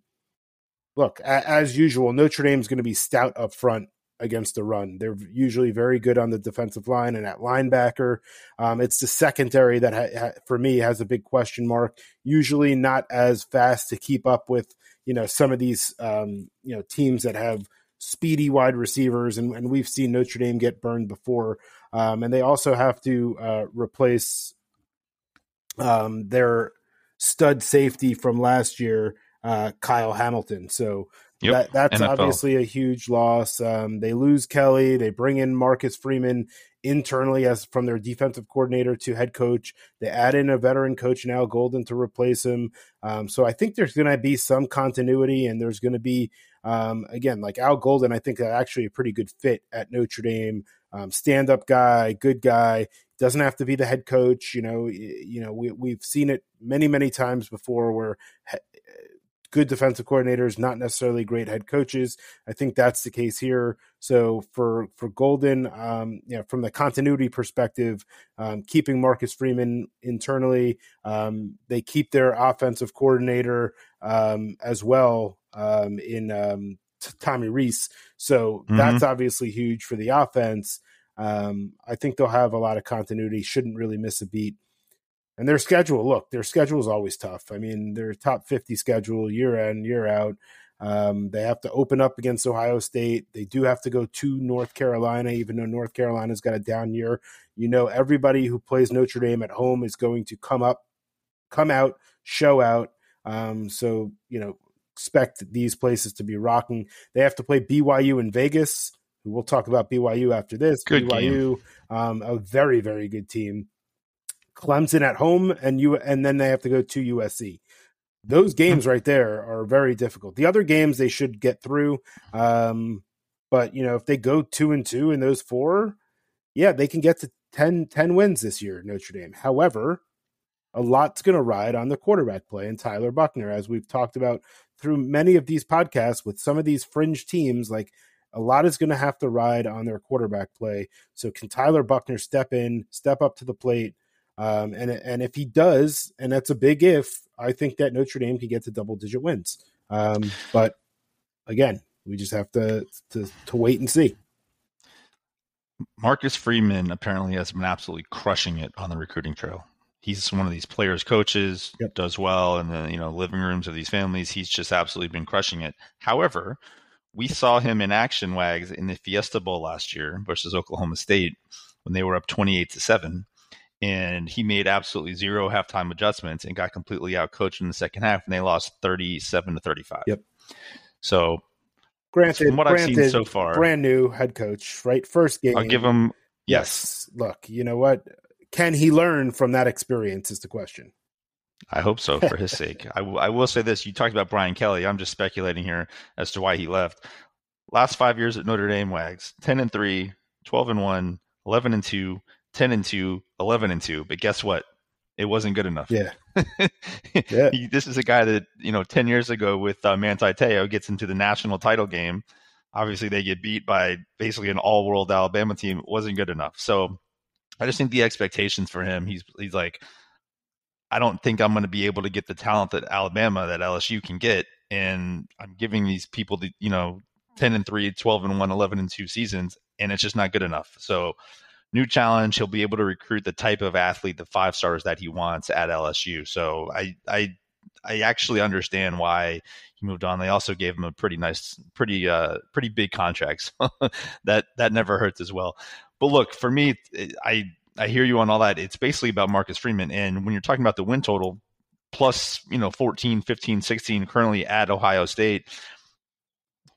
look, a- as usual, Notre Dame's going to be stout up front against the run. They're usually very good on the defensive line and at linebacker. Um, it's the secondary that, ha- ha- for me, has a big question mark. Usually not as fast to keep up with, you know, some of these, um, you know, teams that have speedy wide receivers, and, and we've seen Notre Dame get burned before. Um, and they also have to uh, replace um, their stud safety from last year, uh, Kyle Hamilton. So Yep. That, that's NFL. obviously a huge loss. Um, they lose Kelly. They bring in Marcus Freeman internally as from their defensive coordinator to head coach. They add in a veteran coach now, Golden, to replace him. Um, so I think there's going to be some continuity, and there's going to be um, again like Al Golden. I think actually a pretty good fit at Notre Dame. Um, stand up guy, good guy. Doesn't have to be the head coach. You know, you know we we've seen it many many times before where good defensive coordinators, not necessarily great head coaches. I think that's the case here. So for for Golden, um, you know, from the continuity perspective, um, keeping Marcus Freeman internally, um, they keep their offensive coordinator um, as well um, in um, Tommy Rees. So mm-hmm. that's obviously huge for the offense. I think they'll have a lot of continuity. Shouldn't really miss a beat. And their schedule, look, their schedule is always tough. I mean, their top 50 schedule year in, year out. Um, they have to open up against Ohio State. They do have to go to North Carolina, even though North Carolina's got a down year. You know, everybody who plays Notre Dame at home is going to come up, come out, show out. Um, so, you know, expect these places to be rocking. They have to play BYU in Vegas. We'll talk about BYU after this. Good BYU, um, a very, very good team. Clemson at home, and you and then they have to go to USC. Those games right there are very difficult. The other games they should get through, um, but you know if they go two and two in those four, yeah, they can get to 10, 10 wins this year. Notre Dame. However, a lot's going to ride on the quarterback play and Tyler Buchner, as we've talked about through many of these podcasts with some of these fringe teams. Like a lot is going to have to ride on their quarterback play. So can Tyler Buchner step in, step up to the plate? Um, and and if he does, and that's a big if, I think that Notre Dame can get to double digit wins. Um, but again, we just have to, to to wait and see. Marcus Freeman apparently has been absolutely crushing it on the recruiting trail. He's one of these players, coaches, yep. does well in the you know living rooms of these families. He's just absolutely been crushing it. However, we saw him in action, Wags, in the Fiesta Bowl last year versus Oklahoma State when they were up twenty-eight to seven and he made absolutely zero halftime adjustments and got completely out coached in the second half, and they lost thirty-seven to thirty-five. Yep. So, granted, from what granted, I've seen so far, brand new head coach, right? First game, I'll give him yes. yes. Look, you know what? Can he learn from that experience? Is the question. I hope so for his sake. I, w- I will say this: you talked about Brian Kelly. I'm just speculating here as to why he left. Last five years at Notre Dame, Wags 10 and 3, 12 and 1, 11 and 2, 10 and 2, 11 and 2. But guess what? It wasn't good enough. Yeah. yeah. This is a guy that, you know, 10 years ago with uh, Manti Te'o gets into the national title game. Obviously, they get beat by basically an all world Alabama team. It wasn't good enough. So I just think the expectations for him, he's, he's like, I don't think I'm going to be able to get the talent that Alabama, that LSU can get. And I'm giving these people the, you know, 10 and 3, 12 and 1, 11 and 2 seasons, and it's just not good enough. So new challenge. He'll be able to recruit the type of athlete, the five stars that he wants at LSU. So I I I actually understand why he moved on. They also gave him a pretty nice, pretty uh, pretty big contract. So that that never hurts as well. But look, for me, I I hear you on all that. It's basically about Marcus Freeman, and when you're talking about the win total, plus you know 14, 15, 16 currently at Ohio State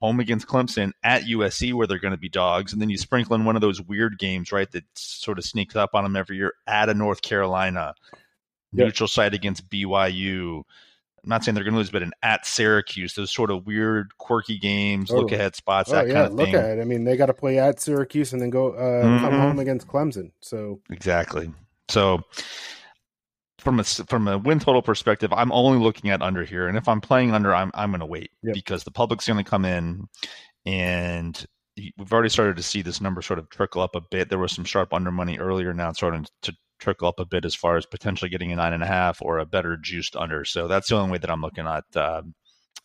home against Clemson, at USC where they're going to be dogs, and then you sprinkle in one of those weird games, right, that sort of sneaks up on them every year at a North Carolina, yep. neutral site against BYU. I'm not saying they're going to lose, but an at Syracuse, those sort of weird, quirky games, oh. look ahead spots, oh, that yeah, kind of look thing. At it. I mean, they got to play at Syracuse and then go uh, mm-hmm. come home against Clemson. So exactly. So from a from a win total perspective, I'm only looking at under here, and if I'm playing under, I'm I'm going to wait yep. because the public's going to come in, and we've already started to see this number sort of trickle up a bit. There was some sharp under money earlier, now it's starting to trickle up a bit as far as potentially getting a nine and a half or a better juiced under. So that's the only way that I'm looking at uh,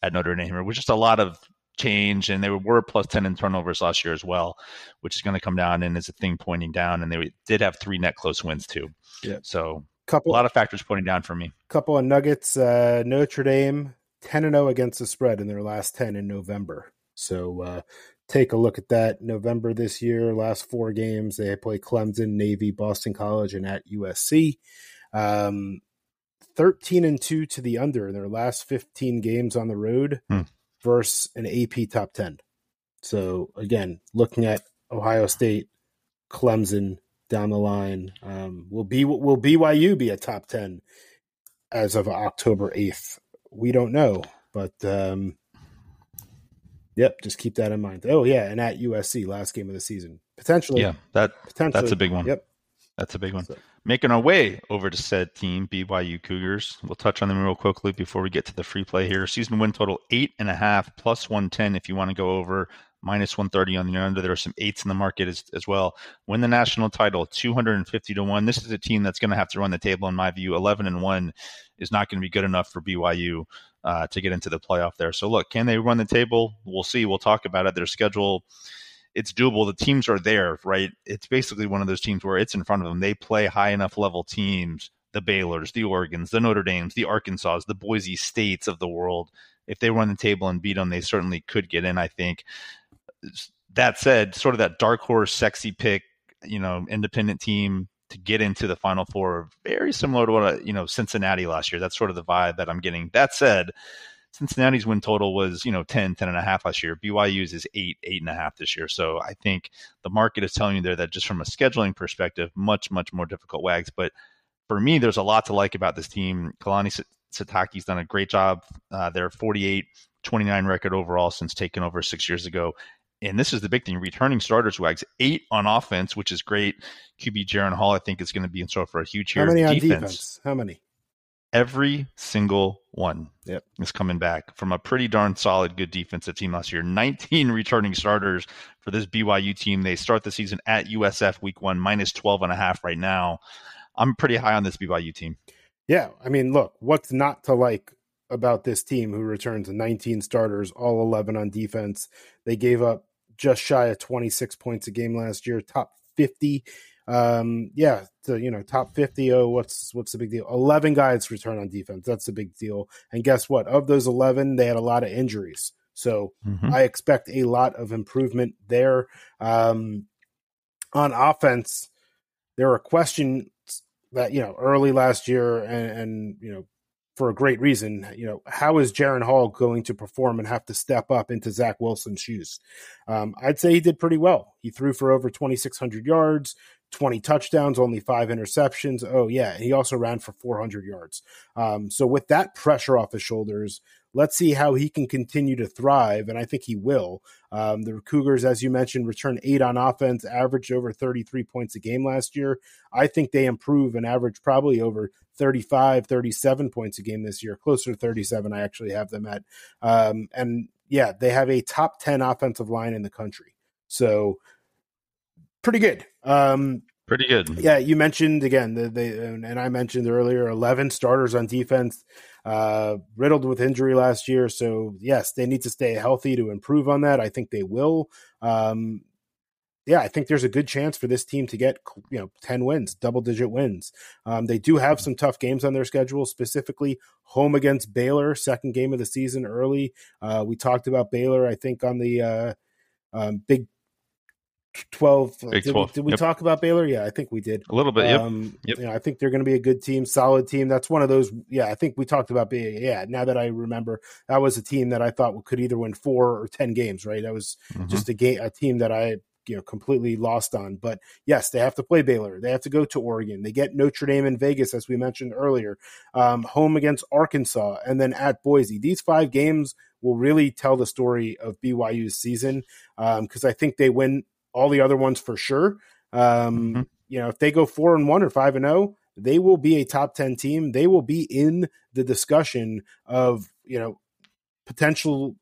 at Notre Dame here, which is a lot of change, and they were plus ten in turnovers last year as well, which is going to come down and is a thing pointing down, and they did have three net close wins too. Yeah. So couple a lot of factors pointing down for me. Couple of nuggets. Uh, Notre Dame ten and zero oh against the spread in their last ten in November. So uh, take a look at that. November this year, last four games they play Clemson, Navy, Boston College, and at USC. Um, Thirteen and two to the under in their last fifteen games on the road hmm. versus an AP top ten. So again, looking at Ohio State, Clemson, down the line. Um, will be will BYU be a top ten as of October eighth? We don't know, but um, yep, just keep that in mind. Oh yeah, and at USC, last game of the season, potentially. Yeah, that potentially that's a big one. Yep, that's a big one. So. Making our way over to said team, BYU Cougars. We'll touch on them real quickly before we get to the free play here. Season win total eight and a half plus one ten if you want to go over minus 130 on the under. There are some eights in the market as, as well. Win the national title, 250 to 1. This is a team that's going to have to run the table, in my view. 11 and 1 is not going to be good enough for BYU uh, to get into the playoff there. So, look, can they run the table? We'll see. We'll talk about it. Their schedule. It's doable. The teams are there, right? It's basically one of those teams where it's in front of them. They play high enough level teams the Baylors, the Oregons, the Notre Dames, the Arkansas, the Boise States of the world. If they run the table and beat them, they certainly could get in, I think that said, sort of that dark horse, sexy pick, you know, independent team to get into the Final Four, very similar to what you know Cincinnati last year. That's sort of the vibe that I'm getting. That said, Cincinnati's win total was you know 10, 10 and a half last year. BYU's is eight, eight and a half this year. So I think the market is telling you there that just from a scheduling perspective, much much more difficult wags. But for me, there's a lot to like about this team. Kalani Sitake's done a great job. Uh, they're 48 29 record overall since taking over six years ago and this is the big thing returning starters wags eight on offense which is great. Qb Jaren hall i think is going to be in store for a huge year how many on defense, defense? how many? Every single one yep. is coming back from a pretty darn solid good defensive team last year. 19 returning starters for this byu team. They start the season at usf week one minus 12 and a half right now. I'm pretty high on this byu team. Yeah i mean look what's not to like about this team who returns 19 starters all 11 on defense? They gave up just shy of 26 points a game last year, top 50. Um, yeah, so, you know, top 50. Oh, what's what's the big deal? 11 guys return on defense. That's a big deal. And guess what? Of those 11, they had a lot of injuries. So mm-hmm. I expect a lot of improvement there. Um, on offense, there were questions that you know early last year and, and you know for a great reason. You know, how is Jaren Hall going to perform and have to step up into Zach Wilson's shoes? Um, I'd say he did pretty well. He threw for over 2,600 yards, 20 touchdowns, only five interceptions. Oh, yeah. He also ran for 400 yards. Um, so, with that pressure off his shoulders, let's see how he can continue to thrive, and I think he will. Um, the Cougars, as you mentioned, return eight on offense, averaged over 33 points a game last year. I think they improve and average probably over 35, 37 points a game this year, closer to 37. I actually have them at. Um, and yeah, they have a top 10 offensive line in the country. So pretty good. Um, Pretty good. Yeah, you mentioned again, the, and I mentioned earlier, 11 starters on defense uh, riddled with injury last year. So yes, they need to stay healthy to improve on that. I think they will. Um, yeah, I think there's a good chance for this team to get you know ten wins, double digit wins. Um, they do have some tough games on their schedule, specifically home against Baylor, second game of the season early. Uh, we talked about Baylor, I think, on the uh, um, Big 12. Big did 12. we, did we Yep. talk about Baylor? Yeah, I think we did. A little bit. Yep. Um, Yep. You know, I think they're going to be a good team, solid team. That's one of those. Yeah, I think we talked about Baylor. Yeah, now that I remember, that was a team that I thought could either win four or ten games. Right, that was Mhm. just a game, a team that I you know completely lost on. But yes, they have to play Baylor. They have to go to Oregon. They get Notre Dame and Vegas, as we mentioned earlier. Um, home against Arkansas, and then at Boise. These five games will really tell the story of BYU's season because I think they win all the other ones for sure. Um, Mhm. You know, if they go four and one or five and zero, they will be a top ten team. They will be in the discussion of you know potential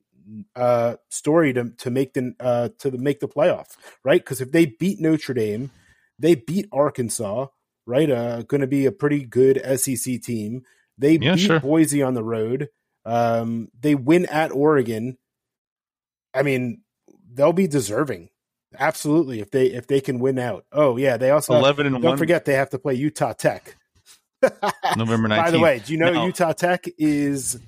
uh story to to make the uh to the, make the playoff right because if they beat notre dame they beat arkansas right uh going to be a pretty good sec team they Yeah, beat sure. boise on the road um they win at oregon i mean they'll be deserving absolutely if they if they can win out oh yeah they also have- 11 and one don't 1 forget they have to play utah tech November 19th. by the way, do you know Now- Utah Tech is?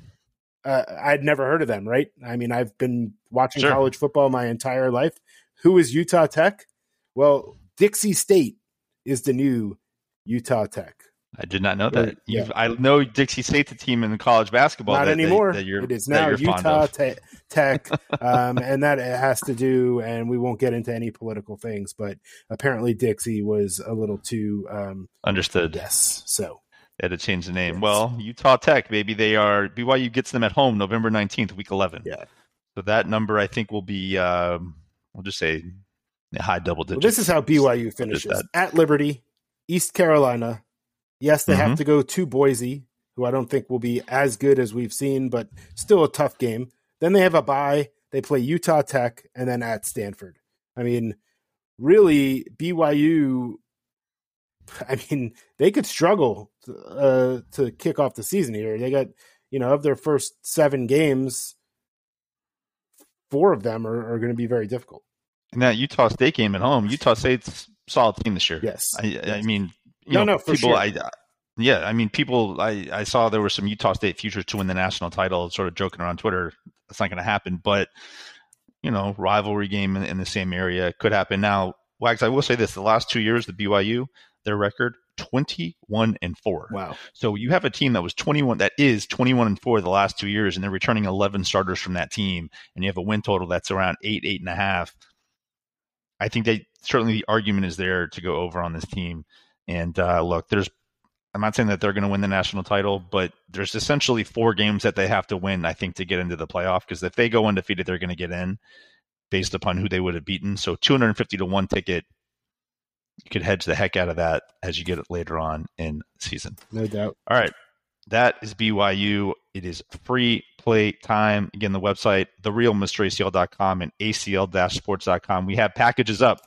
Uh, I'd never heard of them. Right? I mean, I've been watching Sure. college football my entire life. Who is Utah Tech? Well, Dixie State is the new Utah Tech. I did not know that. You've, I know Dixie State's a team in college basketball. Not that, that- anymore. That, you're, it is now Utah. Te- Tech, um, and that it has to do. And we won't get into any political things, but apparently Dixie was a little too um, Understood. yes. So They had to change the name. Yes. Well, Utah Tech, maybe they are. BYU gets them at home November 19th, week 11. Yeah. So that number, I think, will be, um, we'll just say high double Well, digits. this is how BYU finishes at Liberty, East Carolina. Yes, they Mhm. have to go to Boise, who I don't think will be as good as we've seen, but still a tough game. Then they have a bye. They play Utah Tech and then at Stanford. I mean, really, BYU. I mean, they could struggle uh, to kick off the season here. They got, you know, of their first seven games, four of them are, are going to be very difficult. And that Utah State game at home, Utah State's a solid team this year. Yes. I, I mean, you No, know, no, for people, sure. I, yeah, I mean, people, I, I saw there were some Utah State futures to win the national title, sort of joking around Twitter. It's not going to happen, but you know, rivalry game in, in the same area could happen. Now, Wags, I will say this: the last two years, the BYU, their record twenty-one and four. Wow. So you have a team that was 21, that is 21 and four the last two years, and they're returning 11 starters from that team, and you have a win total that's around eight, eight and a half. I think they certainly the argument is there to go over on this team. And uh, look, there's, I'm not saying that they're going to win the national title, but there's essentially four games that they have to win, I think, to get into the playoff. Because if they go undefeated, they're going to get in based upon who they would have beaten. So 250 to one ticket, you could hedge the heck out of that as you get it later on in season. No doubt. All right. That is BYU. It is free play time. Again, the website, therealmracl.com and acl-sports.com. We have packages up,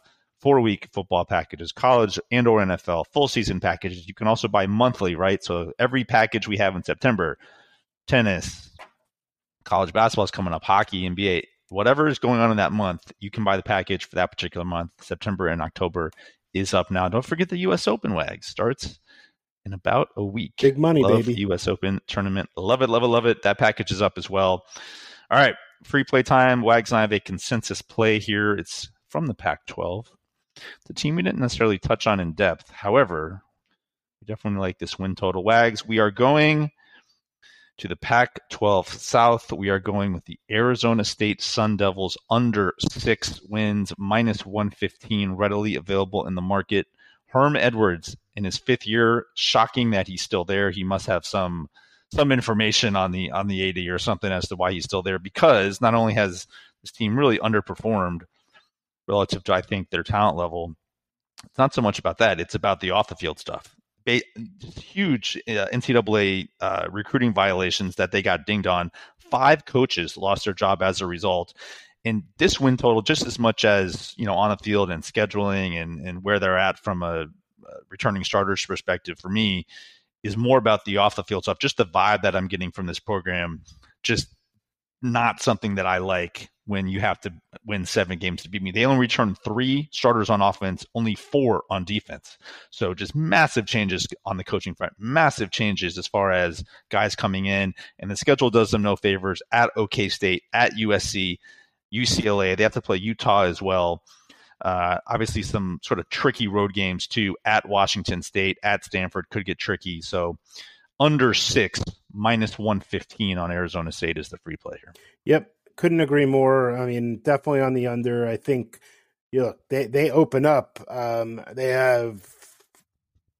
four-week football packages, college and or NFL, full season packages. You can also buy monthly, right? So every package we have in September, tennis, college basketball is coming up, hockey, NBA, whatever is going on in that month, you can buy the package for that particular month. September and October is up now. Don't forget the U.S. Open WAG starts in about a week. Big money, love baby. U.S. Open tournament. Love it, love it, love it. That package is up as well. All right, free play time. Wags and I have a consensus play here. It's from the Pac-12. The team we didn't necessarily touch on in depth. However, we definitely like this win total. Wags, we are going to the Pac 12 South. We are going with the Arizona State Sun Devils under six wins, minus 115, readily available in the market. Herm Edwards in his fifth year, shocking that he's still there. He must have some some information on the on the AD or something as to why he's still there because not only has this team really underperformed relative to I think their talent level, it's not so much about that. It's about the off the field stuff. Ba- huge uh, NCAA uh, recruiting violations that they got dinged on. Five coaches lost their job as a result. And this win total, just as much as you know, on the field and scheduling and and where they're at from a, a returning starters perspective, for me, is more about the off the field stuff. Just the vibe that I'm getting from this program, just not something that I like when you have to win seven games to beat me. They only returned three starters on offense, only four on defense. So just massive changes on the coaching front, massive changes as far as guys coming in. And the schedule does them no favors at OK State, at USC, UCLA. They have to play Utah as well. Uh, obviously, some sort of tricky road games too at Washington State, at Stanford could get tricky. So under six, minus 115 on Arizona State is the free play here. Yep couldn't agree more. I mean, definitely on the under. I think you know they they open up. Um, they have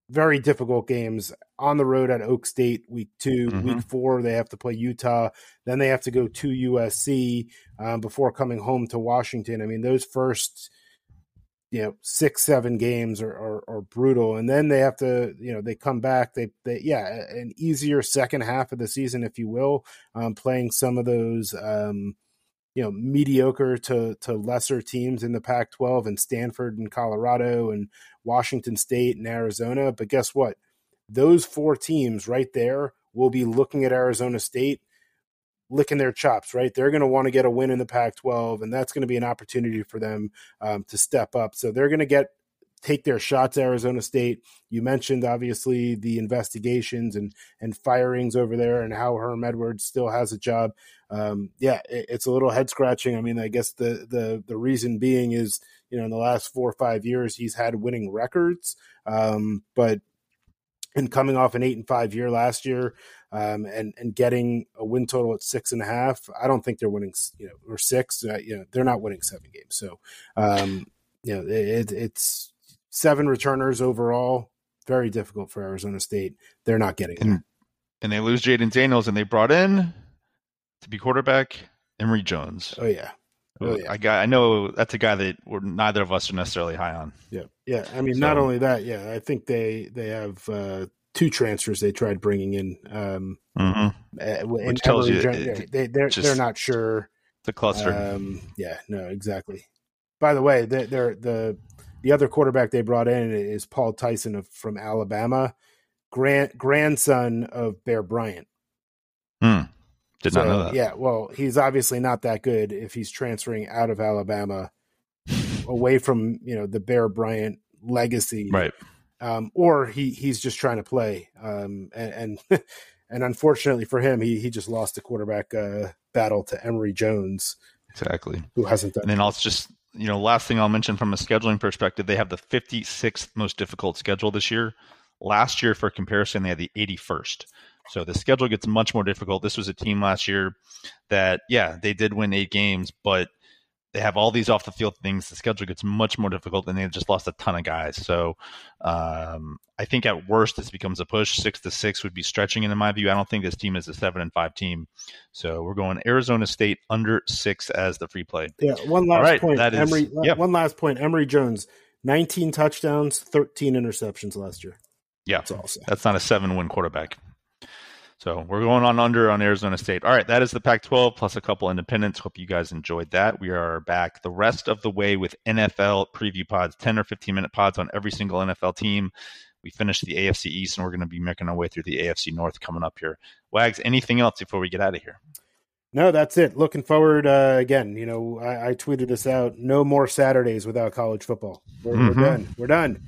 very difficult games on the road at Oak State week 2 mm-hmm. Week four, they have to play Utah. Then they have to go to USC um, before coming home to Washington. I mean, those first you know six seven games are, are, are, brutal and then they have to you know they come back they they yeah an easier second half of the season if you will um, playing some of those um, you know mediocre to to lesser teams in the Pac-12 and Stanford and Colorado and Washington State and Arizona. But guess what? Those four teams right there will be looking at Arizona State licking their chops, right? They're going to want to get a win in the Pac 12, and that's going to be an opportunity for them um, to step up. So they're going to get take their shots Arizona State. You mentioned obviously the investigations and and firings over there and how Herm Edwards still has a job. Um, yeah, it, it's a little head scratching. I mean, I guess the the the reason being is you know in the last four or five years he's had winning records, um, but and coming off an eight and five year last year, um, and and getting a win total at six and a half, I don't think they're winning, you know, or six. Uh, you know, they're not winning seven games. So, um, you know, it, it's seven returners overall. Very difficult for Arizona State. They're not getting and, and they lose Jayden Daniels, and they brought in to be quarterback Emory Jones. Oh yeah. Oh, yeah. I got. I know that's a guy that we're neither of us are necessarily high on. Yeah, yeah. I mean, so, not only that. Yeah, I think they they have uh, two transfers they tried bringing in. Um, mm-hmm. Which tells you it, they they're they're not sure. The cluster. Um, yeah. No. Exactly. By the way, they're, they're the the other quarterback they brought in is Paul Tyson of, from Alabama, grand grandson of Bear Bryant. Hmm. Did so, not know that. Yeah, well, he's obviously not that good if he's transferring out of Alabama away from you know the Bear Bryant legacy, right? Um, or he he's just trying to play, um, and and, and unfortunately for him, he he just lost the quarterback uh, battle to Emory Jones, exactly, who hasn't done. And then I'll just you know, last thing I'll mention from a scheduling perspective, they have the 56th most difficult schedule this year. Last year, for comparison, they had the 81st. So the schedule gets much more difficult. This was a team last year that, yeah, they did win eight games, but they have all these off the field things. The schedule gets much more difficult, and they've just lost a ton of guys. So um, I think at worst this becomes a push. Six to six would be stretching, in my view. I don't think this team is a seven and five team. So we're going Arizona State under six as the free play. Yeah. One last right, point. Emory, yeah. One last point. Emory Jones, 19 touchdowns, 13 interceptions last year. Yeah, that's, awesome. that's not a seven win quarterback. So we're going on under on Arizona State. All right, that is the Pac 12 plus a couple independents. Hope you guys enjoyed that. We are back the rest of the way with NFL preview pods, 10 or 15 minute pods on every single NFL team. We finished the AFC East and we're going to be making our way through the AFC North coming up here. Wags, anything else before we get out of here? No, that's it. Looking forward uh, again. You know, I, I, tweeted this out. No more Saturdays without college football. We're, mm-hmm. we're done. We're done.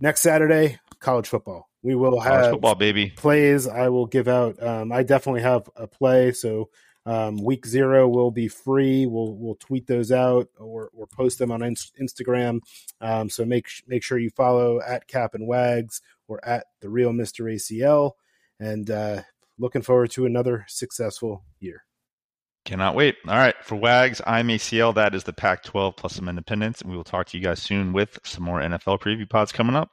Next Saturday, college football. We will have football, baby. Plays. I will give out. Um, I definitely have a play. So um, week zero will be free. We'll we'll tweet those out or, or post them on Instagram. Um, so make make sure you follow at Captain Wags or at the Real Mister ACL. And uh, looking forward to another successful year. Cannot wait. All right. For Wags, I'm ACL. That is the Pac 12 plus some independents. And we will talk to you guys soon with some more NFL preview pods coming up.